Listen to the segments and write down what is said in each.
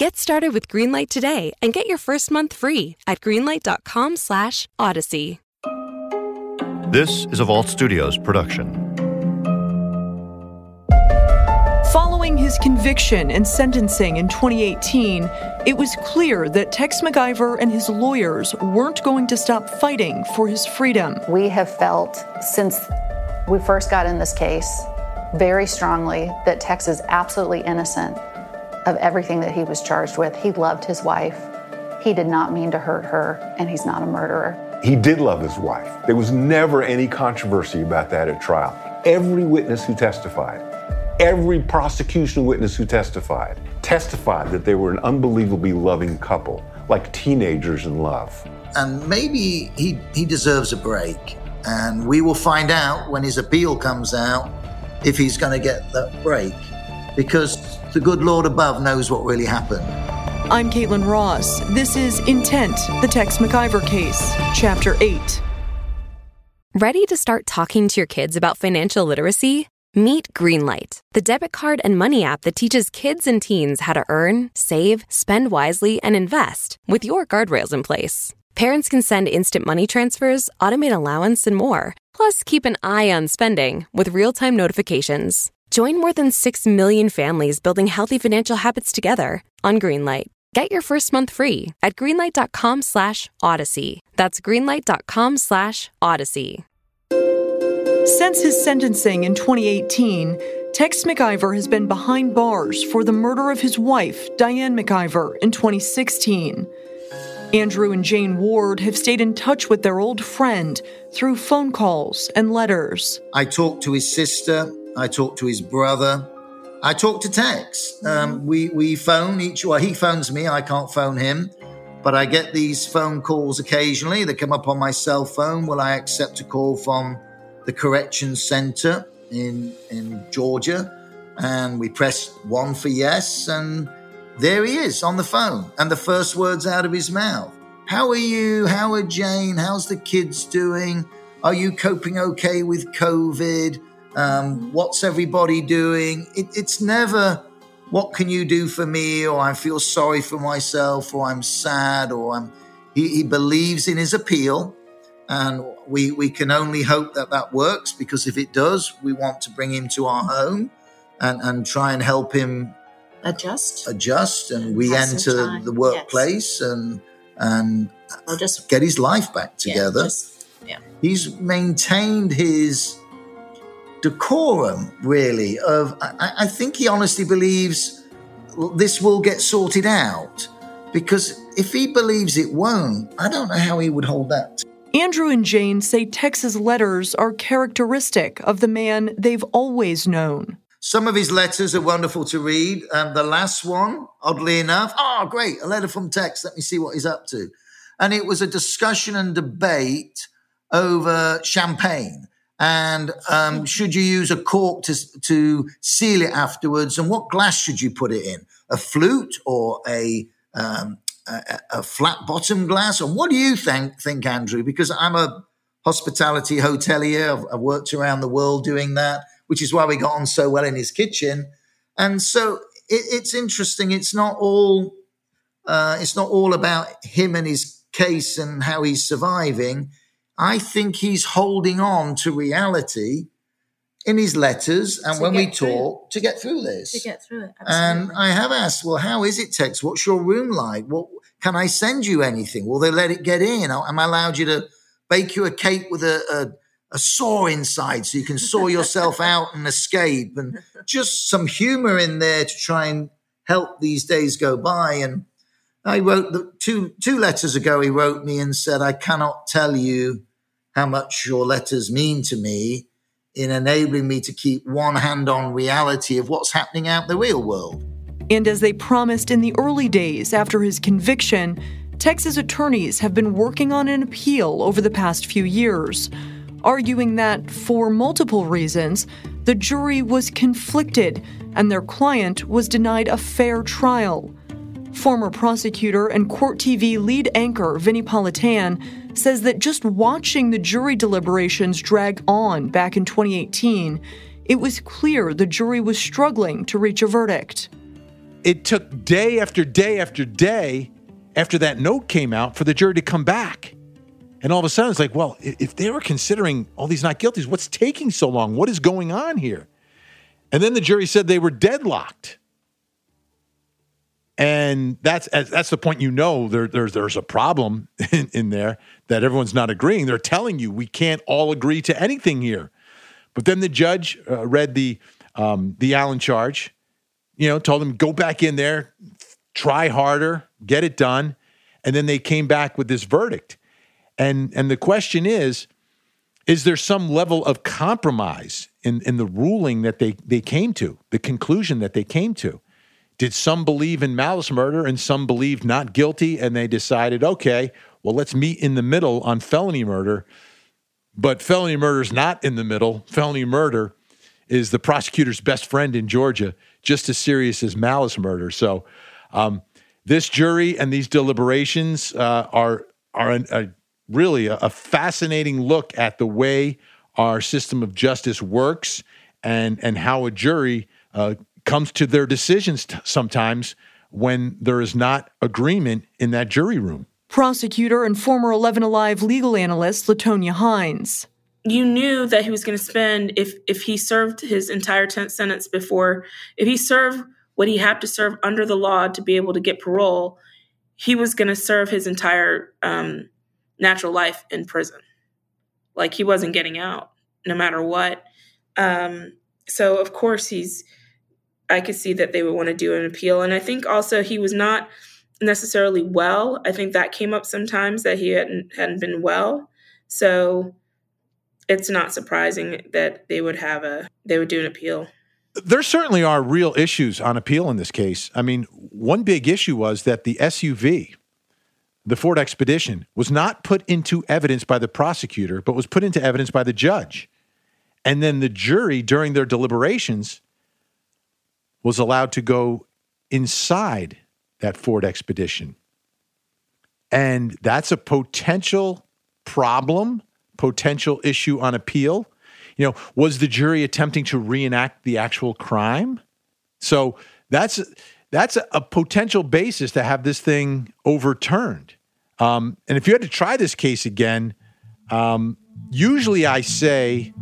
Get started with Greenlight today and get your first month free at greenlight.com/odyssey. This is a Vault Studios production. Following his conviction and sentencing in 2018, it was clear that Tex McIver and his lawyers weren't going to stop fighting for his freedom. We have felt since we first got in this case very strongly that Tex is absolutely innocent of everything that he was charged with. He loved his wife. He did not mean to hurt her, and he's not a murderer. He did love his wife. There was never any controversy about that at trial. Every witness who testified Every prosecution witness who testified testified that they were an unbelievably loving couple, like teenagers in love. And maybe he, he deserves a break. And we will find out when his appeal comes out if he's going to get that break. Because the good Lord above knows what really happened. I'm Caitlin Ross. This is Intent, the Tex McIver case, Chapter 8. Ready to start talking to your kids about financial literacy? Meet Greenlight, the debit card and money app that teaches kids and teens how to earn, save, spend wisely, and invest with your guardrails in place. Parents can send instant money transfers, automate allowance, and more. Plus, keep an eye on spending with real time notifications. Join more than 6 million families building healthy financial habits together on Greenlight. Get your first month free at greenlight.com slash odyssey. That's greenlight.com slash odyssey. Since his sentencing in 2018, Tex McIver has been behind bars for the murder of his wife, Diane McIver, in 2016. Andrew and Jane Ward have stayed in touch with their old friend through phone calls and letters. I talked to his sister, I talk to his brother, I talk to Tex. Um, we, we phone each, well, he phones me, I can't phone him, but I get these phone calls occasionally. They come up on my cell phone. Will I accept a call from the correction center in in Georgia, and we press one for yes, and there he is on the phone, and the first words out of his mouth: "How are you? How are Jane? How's the kids doing? Are you coping okay with COVID? Um, what's everybody doing?" It, it's never. What can you do for me? Or I feel sorry for myself, or I'm sad, or I'm. He, he believes in his appeal and we, we can only hope that that works because if it does, we want to bring him to our home and, and try and help him adjust. Adjust, and we enter the workplace yes. and and just get his life back together. Yeah, just, yeah. He's maintained his decorum, really. Of I, I think he honestly believes this will get sorted out because if he believes it won't, I don't know how he would hold that. Andrew and Jane say Tex's letters are characteristic of the man they've always known. Some of his letters are wonderful to read. Um, the last one, oddly enough, oh, great, a letter from Tex. Let me see what he's up to. And it was a discussion and debate over champagne. And um, should you use a cork to, to seal it afterwards? And what glass should you put it in? A flute or a um, a, a flat bottom glass? And what do you think, think, Andrew? Because I'm a hospitality hotelier. I've, I've worked around the world doing that, which is why we got on so well in his kitchen. And so it, it's interesting. It's not all. Uh, it's not all about him and his case and how he's surviving. I think he's holding on to reality in his letters and to when we through. talk to get through this. To get through it. Absolutely. And I have asked, well, how is it, Tex? What's your room like? What can I send you anything? Will they let it get in? Am I allowed you to bake you a cake with a, a, a saw inside so you can saw yourself out and escape? And just some humor in there to try and help these days go by. And I wrote the two two letters ago. He wrote me and said, "I cannot tell you how much your letters mean to me." in enabling me to keep one hand on reality of what's happening out in the real world. And as they promised in the early days after his conviction, Tex's attorneys have been working on an appeal over the past few years, arguing that, for multiple reasons, the jury was conflicted and their client was denied a fair trial. Former prosecutor and Court TV lead anchor Vinnie Politan says that just watching the jury deliberations drag on back in 2018, it was clear the jury was struggling to reach a verdict. It took day after day after day after that note came out for the jury to come back. And all of a sudden, it's like, well, if they were considering all these not guilties, what's taking so long? What is going on here? And then the jury said they were deadlocked. And that's that's the point you know there, there's there's a problem in, in there that everyone's not agreeing. They're telling you we can't all agree to anything here. But then the judge uh, read the um, the Allen charge, you know, told them go back in there, try harder, get it done, and then they came back with this verdict. And and the question is, is there some level of compromise in, in the ruling that they, they came to, the conclusion that they came to? Did some believe in malice murder and some believed not guilty, and they decided, okay, well, let's meet in the middle on felony murder but felony murder is not in the middle. Felony murder is the prosecutor's best friend in Georgia, just as serious as malice murder. So, um, this jury and these deliberations uh, are are an, a, really a, a, fascinating look at the way our system of justice works and and how a jury uh, comes to their decisions t- sometimes when there is not agreement in that jury room prosecutor and former 11 Alive legal analyst Latonia Hines. You knew that he was going to spend, if, if he served his entire sentence before, if he served what he had to serve under the law to be able to get parole, he was going to serve his entire um, natural life in prison. Like he wasn't getting out no matter what. Um, so, of course, he's, I could see that they would want to do an appeal. And I think also he was not necessarily well. I think that came up sometimes that he hadn't hadn't been well. So it's not surprising that they would have a they would do an appeal. There certainly are real issues on appeal in this case. I mean, one big issue was that the SUV, the Ford Expedition, was not put into evidence by the prosecutor, but was put into evidence by the judge. And then the jury, during their deliberations, was allowed to go inside that Ford Expedition. And that's a potential problem, potential issue on appeal. You know, was the jury attempting to reenact the actual crime? So that's that's a, potential basis to have this thing overturned. Um, and if you had to try this case again, um, usually I say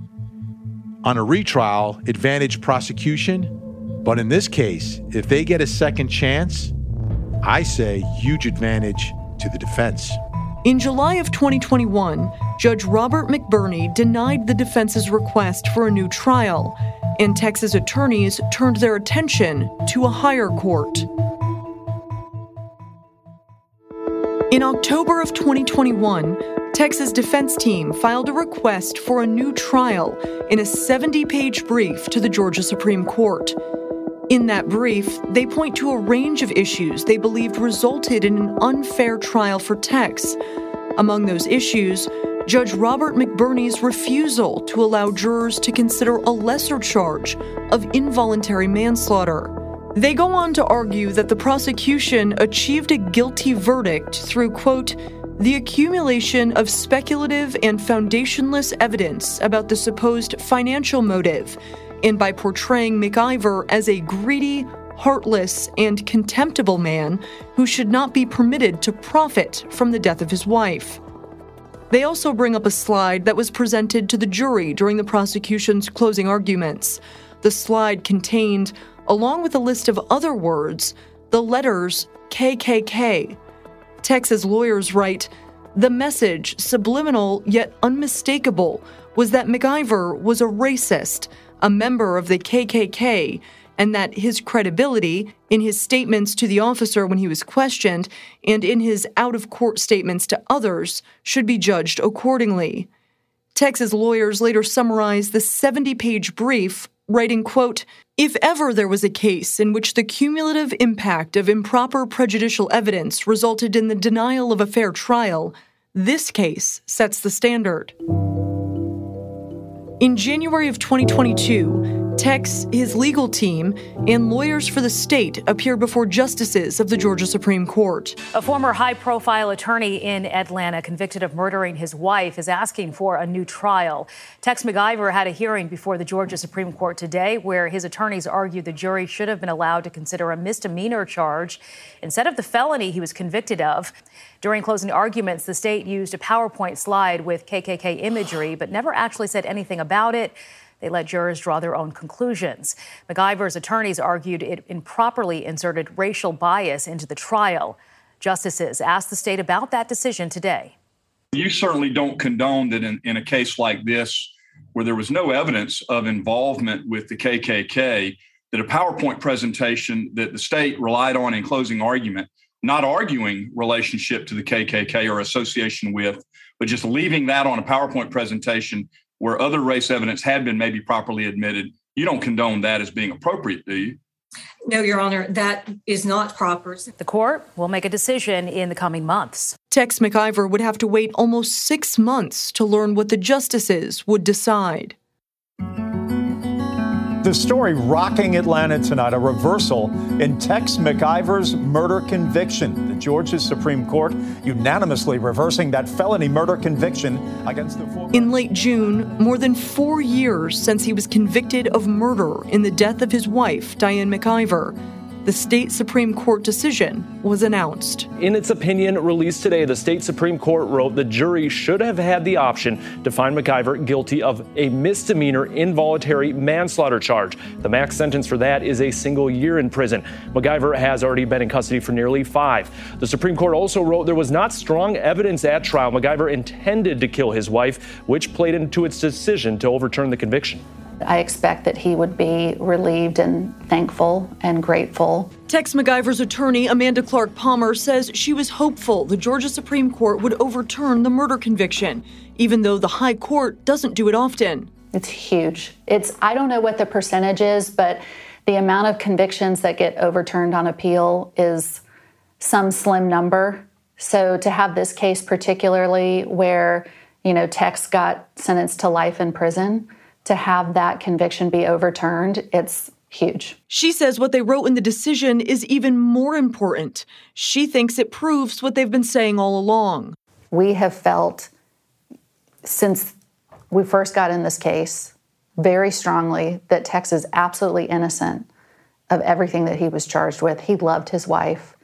on a retrial, advantage prosecution. But in this case, if they get a second chance, I say huge advantage to the defense. In July of 2021, Judge Robert McBurney denied the defense's request for a new trial, and Tex's attorneys turned their attention to a higher court. In October of 2021, Tex's defense team filed a request for a new trial in a 70 page brief to the Georgia Supreme Court. In that brief, they point to a range of issues they believed resulted in an unfair trial for Tex. Among those issues, Judge Robert McBurney's refusal to allow jurors to consider a lesser charge of involuntary manslaughter. They go on to argue that the prosecution achieved a guilty verdict through, quote, the accumulation of speculative and foundationless evidence about the supposed financial motive and by portraying McIver as a greedy, heartless, and contemptible man who should not be permitted to profit from the death of his wife. They also bring up a slide that was presented to the jury during the prosecution's closing arguments. The slide contained, along with a list of other words, the letters KKK. Tex's lawyers write The message, subliminal yet unmistakable, was that McIver was a racist a member of the KKK, and that his credibility in his statements to the officer when he was questioned and in his out of court statements to others should be judged accordingly. Tex's lawyers later summarized the 70 page brief writing, quote, if ever there was a case in which the cumulative impact of improper prejudicial evidence resulted in the denial of a fair trial, this case sets the standard. In January of 2022, Tex, his legal team, and lawyers for the state appeared before justices of the Georgia Supreme Court. A former high profile attorney in Atlanta convicted of murdering his wife is asking for a new trial. Tex McIver had a hearing before the Georgia Supreme Court today where his attorneys argued the jury should have been allowed to consider a misdemeanor charge instead of the felony he was convicted of. During closing arguments, the state used a PowerPoint slide with KKK imagery, but never actually said anything about it. They let jurors draw their own conclusions. McIver's attorneys argued it improperly inserted racial bias into the trial. Justices asked the state about that decision today. You certainly don't condone that in, in a case like this, where there was no evidence of involvement with the KKK, that a PowerPoint presentation that the state relied on in closing argument not arguing relationship to the KKK or association with, but just leaving that on a PowerPoint presentation where other race evidence had been maybe properly admitted. You don't condone that as being appropriate, do you? No, Your Honor, that is not proper. The court will make a decision in the coming months. Tex McIver would have to wait almost six months to learn what the justices would decide. The story rocking Atlanta tonight a reversal in Tex McIver's murder conviction. The Georgia Supreme Court unanimously reversing that felony murder conviction against the former. In late June, more than four years since he was convicted of murder in the death of his wife, Diane McIver, the state Supreme Court decision was announced. In its opinion released today, the state Supreme Court wrote the jury should have had the option to find McIver guilty of a misdemeanor involuntary manslaughter charge. The max sentence for that is a single year in prison. McIver has already been in custody for nearly five. The Supreme Court also wrote there was not strong evidence at trial McIver intended to kill his wife, which played into its decision to overturn the conviction. I expect that he would be relieved and thankful and grateful. Tex McIver's attorney, Amanda Clark Palmer, says she was hopeful the Georgia Supreme Court would overturn the murder conviction, even though the High Court doesn't do it often. It's huge. It's I don't know what the percentage is, but the amount of convictions that get overturned on appeal is some slim number. So to have this case particularly where, you know, Tex got sentenced to life in prison, to have that conviction be overturned, it's huge. She says what they wrote in the decision is even more important. She thinks it proves what they've been saying all along. We have felt since we first got in this case very strongly that Tex is absolutely innocent of everything that he was charged with. He loved his wife.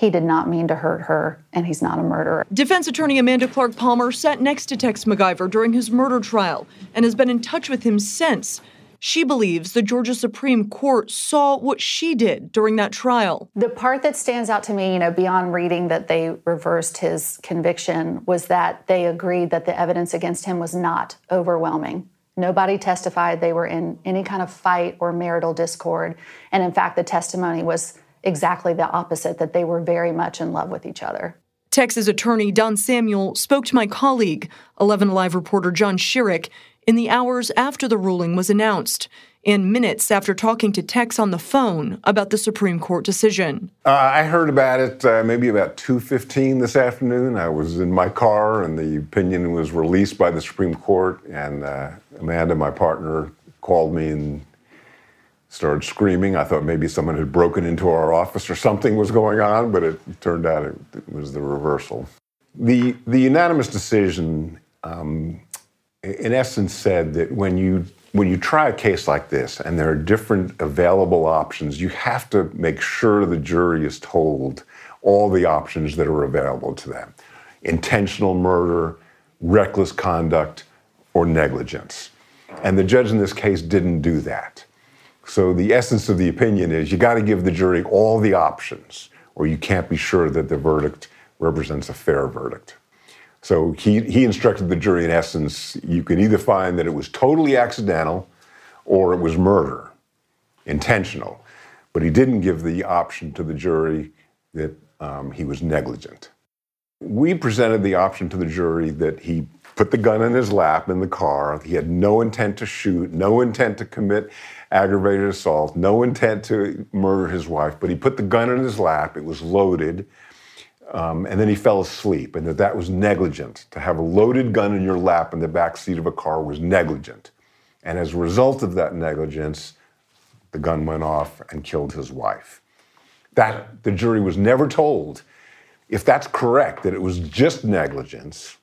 He did not mean to hurt her, and he's not a murderer. Defense attorney Amanda Clark Palmer sat next to Tex McIver during his murder trial and has been in touch with him since. She believes the Georgia Supreme Court saw what she did during that trial. The part that stands out to me, you know, beyond reading that they reversed his conviction, was that they agreed that the evidence against him was not overwhelming. Nobody testified they were in any kind of fight or marital discord. And in fact, the testimony was exactly the opposite, that they were very much in love with each other. Tex's attorney Don Samuel spoke to my colleague, 11 Alive reporter Jon Shirek, in the hours after the ruling was announced and minutes after talking to Tex on the phone about the Supreme Court decision. Uh, I heard about it uh, maybe about 2.15 this afternoon. I was in my car and the opinion was released by the Supreme Court and uh, Amanda, my partner, called me and started screaming. I thought maybe someone had broken into our office or something was going on, but it turned out it, it was the reversal. The, the unanimous decision, um, in essence, said that when you when you try a case like this and there are different available options, you have to make sure the jury is told all the options that are available to them intentional murder, reckless conduct, or negligence. And the judge in this case didn't do that. So the essence of the opinion is you got to give the jury all the options, or you can't be sure that the verdict represents a fair verdict. So he, he instructed the jury, in essence, you can either find that it was totally accidental or it was murder, intentional. But he didn't give the option to the jury that um, he was negligent. We presented the option to the jury that he put the gun in his lap in the car. He had no intent to shoot, no intent to commit aggravated assault, no intent to murder his wife, but he put the gun in his lap. It was loaded. Um, and then he fell asleep, and that that was negligent. To have a loaded gun in your lap in the back seat of a car was negligent. And as a result of that negligence, the gun went off and killed his wife. That the jury was never told. If that's correct, that it was just negligence,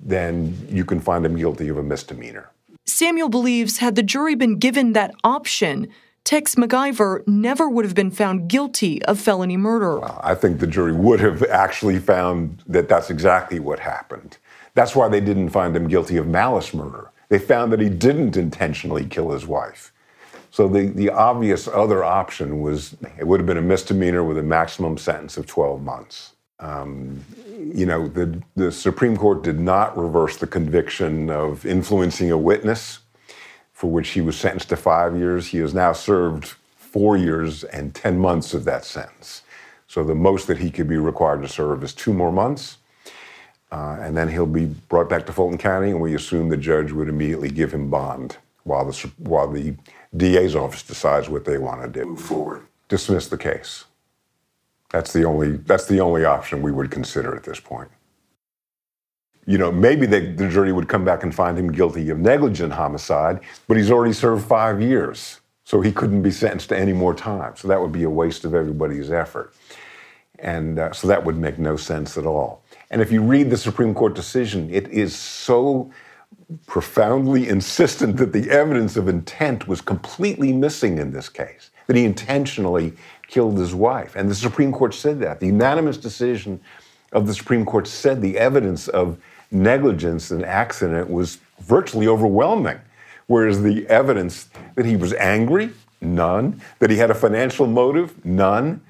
then you can find him guilty of a misdemeanor. Samuel believes had the jury been given that option, Tex McIver never would have been found guilty of felony murder. I think the jury would have actually found that that's exactly what happened. That's why they didn't find him guilty of malice murder. They found that he didn't intentionally kill his wife. So the, the obvious other option was it would have been a misdemeanor with a maximum sentence of 12 months. Um, you know, the, the Supreme Court did not reverse the conviction of influencing a witness for which he was sentenced to five years. He has now served four years and 10 months of that sentence. So the most that he could be required to serve is two more months. Uh, and then he'll be brought back to Fulton County, and we assume the judge would immediately give him bond while the, while the DA's office decides what they want to do. Move forward. Dismiss the case. That's the only, that's the only option we would consider at this point you know, maybe the jury would come back and find him guilty of negligent homicide, but he's already served five years, so he couldn't be sentenced to any more time. So that would be a waste of everybody's effort. And uh, so that would make no sense at all. And if you read the Supreme Court decision, it is so profoundly insistent that the evidence of intent was completely missing in this case, that he intentionally killed his wife. And the Supreme Court said that. The unanimous decision of the Supreme Court said the evidence of negligence and accident was virtually overwhelming. Whereas the evidence that he was angry, none. That he had a financial motive, none.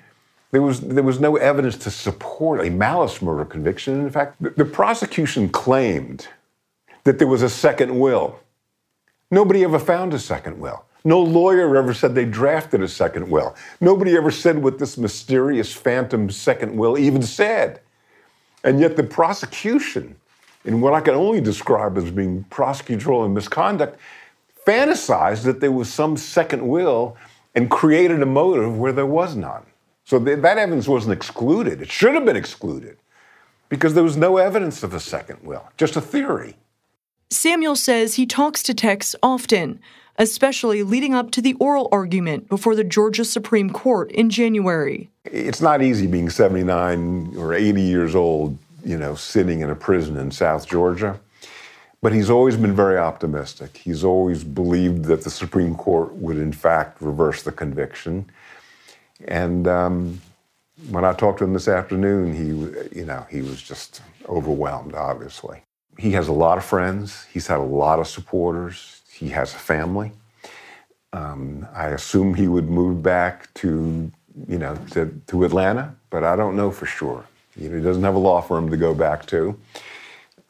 There was, there was no evidence to support a malice murder conviction. In fact, the, the prosecution claimed that there was a second will. Nobody ever found a second will. No lawyer ever said they drafted a second will. Nobody ever said what this mysterious phantom second will even said. And yet the prosecution in what I can only describe as being prosecutorial misconduct, fantasized that there was some second will and created a motive where there was none. So th- that evidence wasn't excluded. It should have been excluded because there was no evidence of a second will, just a theory. Samuel says he talks to Tex often, especially leading up to the oral argument before the Georgia Supreme Court in January. It's not easy being 79 or 80 years old you know, sitting in a prison in South Georgia. But he's always been very optimistic. He's always believed that the Supreme Court would, in fact, reverse the conviction. And um, when I talked to him this afternoon, he, you know, he was just overwhelmed. Obviously, he has a lot of friends. He's had a lot of supporters. He has a family. Um, I assume he would move back to, you know, to, to Atlanta, but I don't know for sure. He doesn't have a law firm to go back to.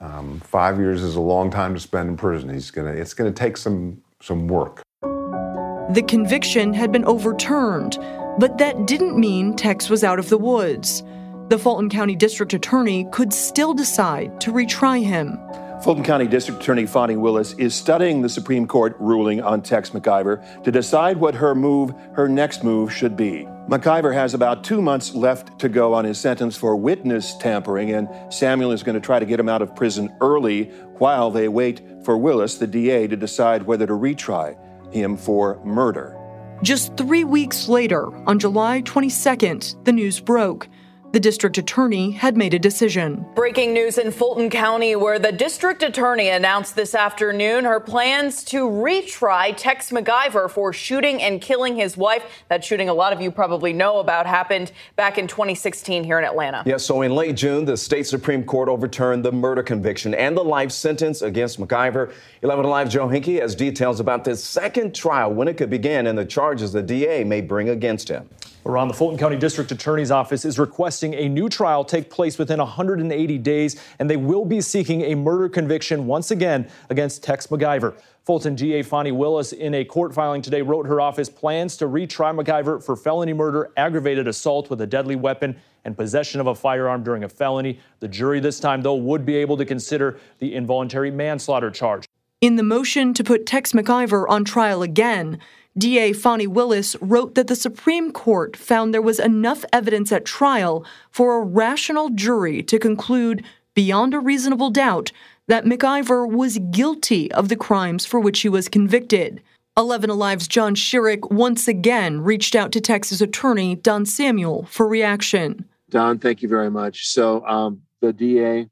Um, five years is a long time to spend in prison. He's gonna, it's going to take some, some work. The conviction had been overturned, but that didn't mean Tex was out of the woods. The Fulton County District Attorney could still decide to retry him. Fulton County District Attorney Fani Willis is studying the Supreme Court ruling on Tex McIver to decide what her move, her next move, should be. McIver has about two months left to go on his sentence for witness tampering, and Samuel is going to try to get him out of prison early while they wait for Willis, the DA, to decide whether to retry him for murder. Just three weeks later, on July 22nd, the news broke the district attorney had made a decision. Breaking news in Fulton County, where the district attorney announced this afternoon her plans to retry Tex McIver for shooting and killing his wife. That shooting, a lot of you probably know about, happened back in 2016 here in Atlanta. Yes, yeah, so in late June, the state Supreme Court overturned the murder conviction and the life sentence against McIver. 11 Alive Joe Henke has details about this second trial, when it could begin, and the charges the DA may bring against him. Around the Fulton County District Attorney's Office is requesting a new trial take place within 180 days, and they will be seeking a murder conviction once again against Tex McIver. Fulton DA Fani Willis, in a court filing today, wrote her office plans to retry McIver for felony murder, aggravated assault with a deadly weapon, and possession of a firearm during a felony. The jury this time, though, would be able to consider the involuntary manslaughter charge. In the motion to put Tex McIver on trial again, DA Fani Willis wrote that the Supreme Court found there was enough evidence at trial for a rational jury to conclude, beyond a reasonable doubt, that McIver was guilty of the crimes for which he was convicted. 11 Alive's Jon Shirek once again reached out to Tex's attorney Don Samuel for reaction. Don, thank you very much. So, um, the DA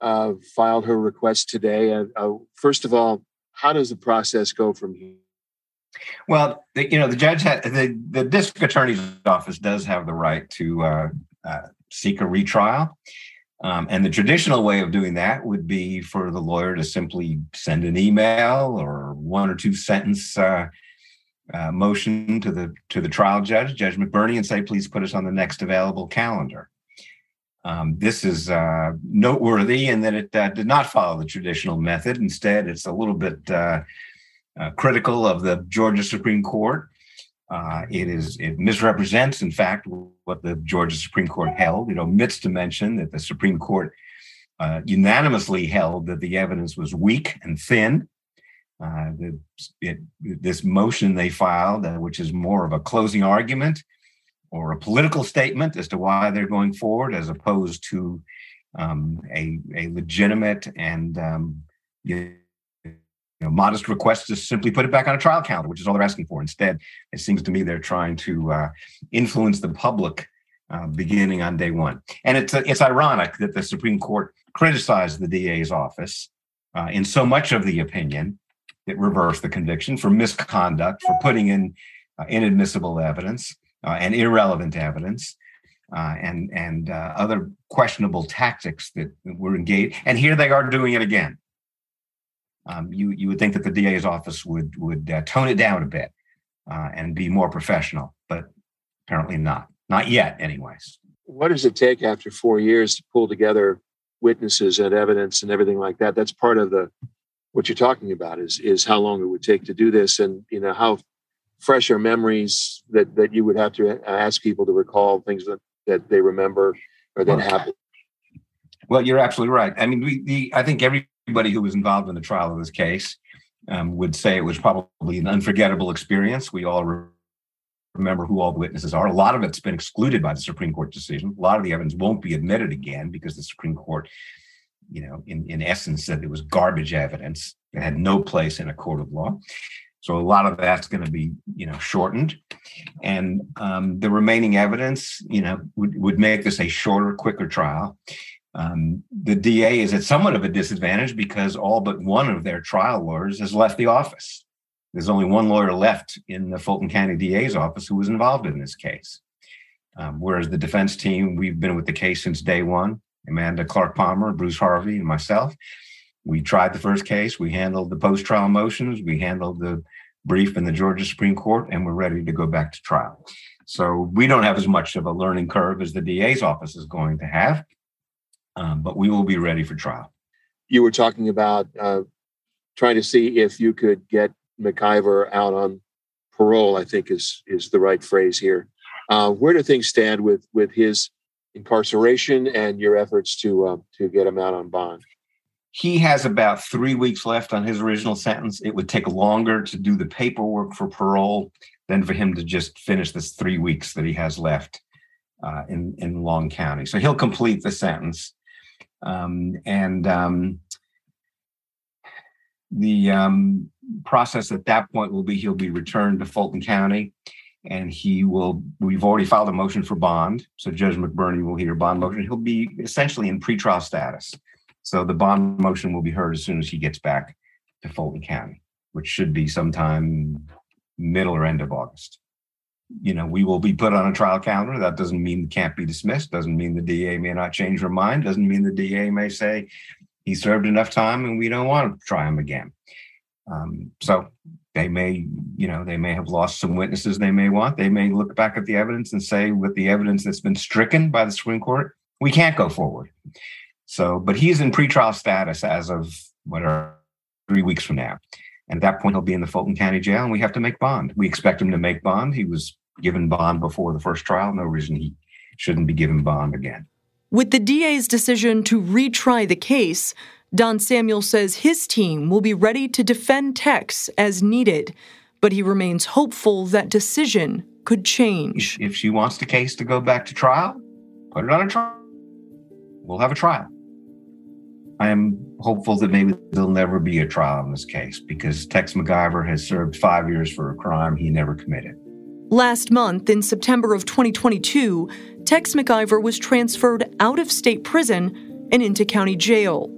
uh, filed her request today. Uh, uh, first of all, how does the process go from here? Well, you know, the judge had the, the district attorney's office does have the right to uh, uh, seek a retrial. Um, and the traditional way of doing that would be for the lawyer to simply send an email or one or two sentence uh, uh, motion to the to the trial judge, Judge McBurney, and say, "Please put us on the next available calendar." Um, this is uh, noteworthy in that it uh, did not follow the traditional method. Instead, it's a little bit uh, critical of the Georgia Supreme Court. Uh, it is it misrepresents, in fact, what the Georgia Supreme Court held. It omits to mention that the Supreme Court uh, unanimously held that the evidence was weak and thin. Uh, it, this motion they filed, uh, which is more of a closing argument or a political statement as to why they're going forward, as opposed to um, a, a legitimate and um, you you know, modest request to simply put it back on a trial calendar, which is all they're asking for. Instead, it seems to me they're trying to uh, influence the public uh, beginning on day one. And it's uh, it's ironic that the Supreme Court criticized the DA's office uh, in so much of the opinion that reversed the conviction for misconduct, for putting in uh, inadmissible evidence uh, and irrelevant evidence. and and other questionable tactics that were engaged, and here they are doing it again um, you you would think that the DA's office would would uh, tone it down a bit uh, and be more professional, but apparently not. Not yet, anyways. What does it take after four years to pull together witnesses and evidence and everything like that? That's part of the what you're talking about is is how long it would take to do this, and you know how fresh are memories that that you would have to ask people to recall things that that they remember or that well, happened. Well, you're absolutely right. I mean, we, the, I think every Anybody who was involved in the trial of this case um, would say it was probably an unforgettable experience. We all re- remember who all the witnesses are. A lot of it's been excluded by the Supreme Court decision. A lot of the evidence won't be admitted again because the Supreme Court, you know, in, in essence said it was garbage evidence that had no place in a court of law. So a lot of that's going to be, you know, shortened, and um, the remaining evidence, you know, would, would make this a shorter, quicker trial. Um, the DA is at somewhat of a disadvantage because all but one of their trial lawyers has left the office. There's only one lawyer left in the Fulton County DA's office who was involved in this case. Um, whereas the defense team, we've been with the case since day one Amanda Clark Palmer, Bruce Harvey, and myself. We tried the first case, we handled the post trial motions, we handled the brief in the Georgia Supreme Court, and we're ready to go back to trial. So we don't have as much of a learning curve as the DA's office is going to have um, but we will be ready for trial. You were talking about uh, trying to see if you could get McIver out on parole. I think is is the right phrase here. Uh, where do things stand with with his incarceration and your efforts to uh, to get him out on bond? He has about three weeks left on his original sentence. It would take longer to do the paperwork for parole than for him to just finish this three weeks that he has left uh, in in Long County. So he'll complete the sentence. Um, and um, the um, process at that point will be he'll be returned to Fulton County and he will we've already filed a motion for bond. So judge mcburney will hear bond motion. He'll be essentially in pretrial status. So the bond motion will be heard as soon as he gets back to fulton county which should be sometime middle or end of august you know, we will be put on a trial calendar. That doesn't mean it can't be dismissed. Doesn't mean the DA may not change her mind. Doesn't mean the DA may say he served enough time and we don't want to try him again. Um, so they may, you know, they may have lost some witnesses they may want. They may look back at the evidence and say, with the evidence that's been stricken by the Supreme Court, we can't go forward. So, but he's in pretrial status as of whatever three weeks from now. And at that point, he'll be in the Fulton County Jail, and we have to make bond. We expect him to make bond. He was given bond before the first trial. No reason he shouldn't be given bond again. With the DA's decision to retry the case, Don Samuel says his team will be ready to defend Tex as needed, but he remains hopeful that decision could change. If she wants the case to go back to trial, put it on a trial. We'll have a trial. I am hopeful that maybe there'll never be a trial in this case because Tex McIver has served five years for a crime he never committed. Last month, in September of 2022, Tex McIver was transferred out of state prison and into county jail.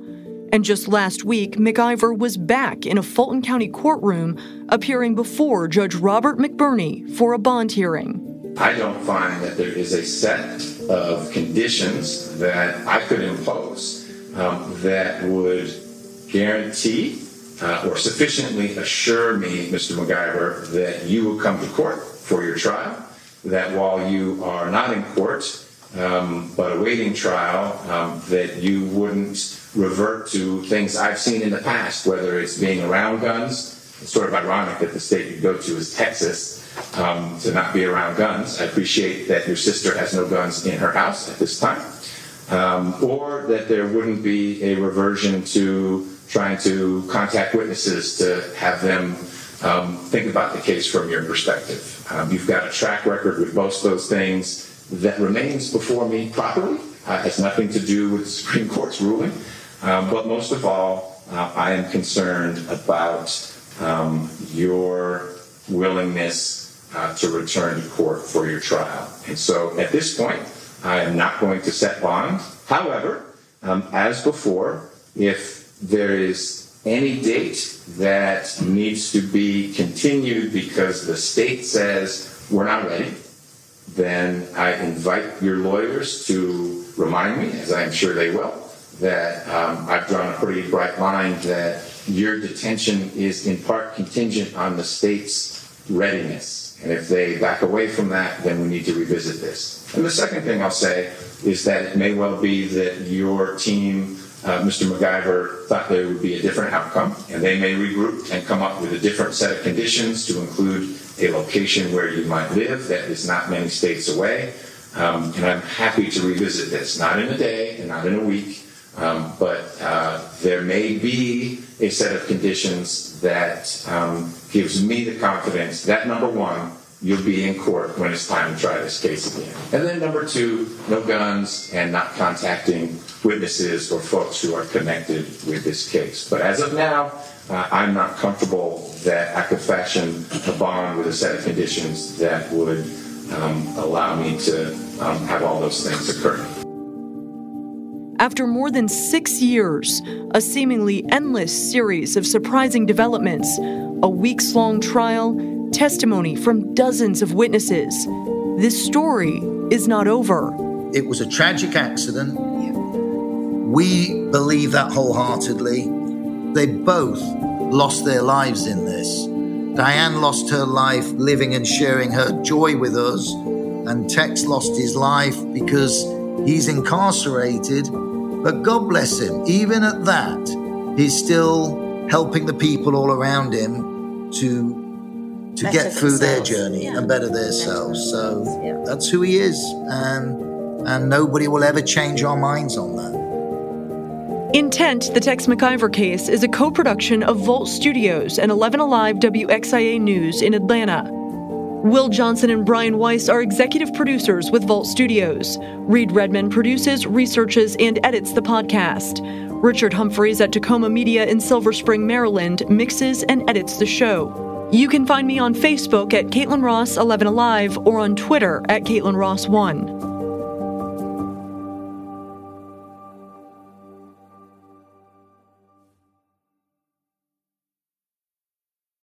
And just last week, McIver was back in a Fulton County courtroom appearing before Judge Robert McBurney for a bond hearing. I don't find that there is a set of conditions that I could impose um, that would guarantee uh, or sufficiently assure me, Mr. McIver, that you will come to court for your trial, that while you are not in court um, but awaiting trial, um, that you wouldn't revert to things I've seen in the past, whether it's being around guns. It's sort of ironic that the state you go to is Texas um, to not be around guns. I appreciate that your sister has no guns in her house at this time um, or that there wouldn't be a reversion to trying to contact witnesses to have them um, think about the case from your perspective. Um, you've got a track record with most of those things that remains before me properly. Uh, has nothing to do with the Supreme Court's ruling. Um, but most of all, uh, I am concerned about um, your willingness uh, to return to court for your trial. And so at this point, I am not going to set bond. However, um, as before, if there is any date that needs to be continued because the state says we're not ready, then I invite your lawyers to remind me, as I'm sure they will, that um, I've drawn a pretty bright line that your detention is in part contingent on the state's readiness. And if they back away from that, then we need to revisit this. And the second thing I'll say is that it may well be that your team, uh, Mr. McIver, thought there would be a different outcome, and they may regroup and come up with a different set of conditions to include a location where you might live that is not many states away. Um, and I'm happy to revisit this, not in a day and not in a week, um, but uh, there may be a set of conditions that um, gives me the confidence that number one, you'll be in court when it's time to try this case again. And then number two, no guns and not contacting witnesses or folks who are connected with this case. But as of now, uh, I'm not comfortable that I could fashion a bond with a set of conditions that would um, allow me to um, have all those things occur. After more than six years, a seemingly endless series of surprising developments, a weeks long trial, testimony from dozens of witnesses. This story is not over. It was a tragic accident. We believe that wholeheartedly. They both lost their lives in this. Diane lost her life living and sharing her joy with us, and Tex lost his life because he's incarcerated. But God bless him, even at that, he's still helping the people all around him to to better get through their journey yeah. and better themselves. So yeah. that's who he is, and and nobody will ever change our minds on that. Intent, the Tex McIver case, is a co production of Vault Studios and 11 Alive WXIA News in Atlanta. Will Johnson and Brian Weiss are executive producers with Vault Studios. Reed Redman produces, researches, and edits the podcast. Richard Humphreys at Tacoma Media in Silver Spring, Maryland, mixes and edits the show. You can find me on Facebook at Caitlin Ross 11 Alive or on Twitter at Caitlin Ross 1.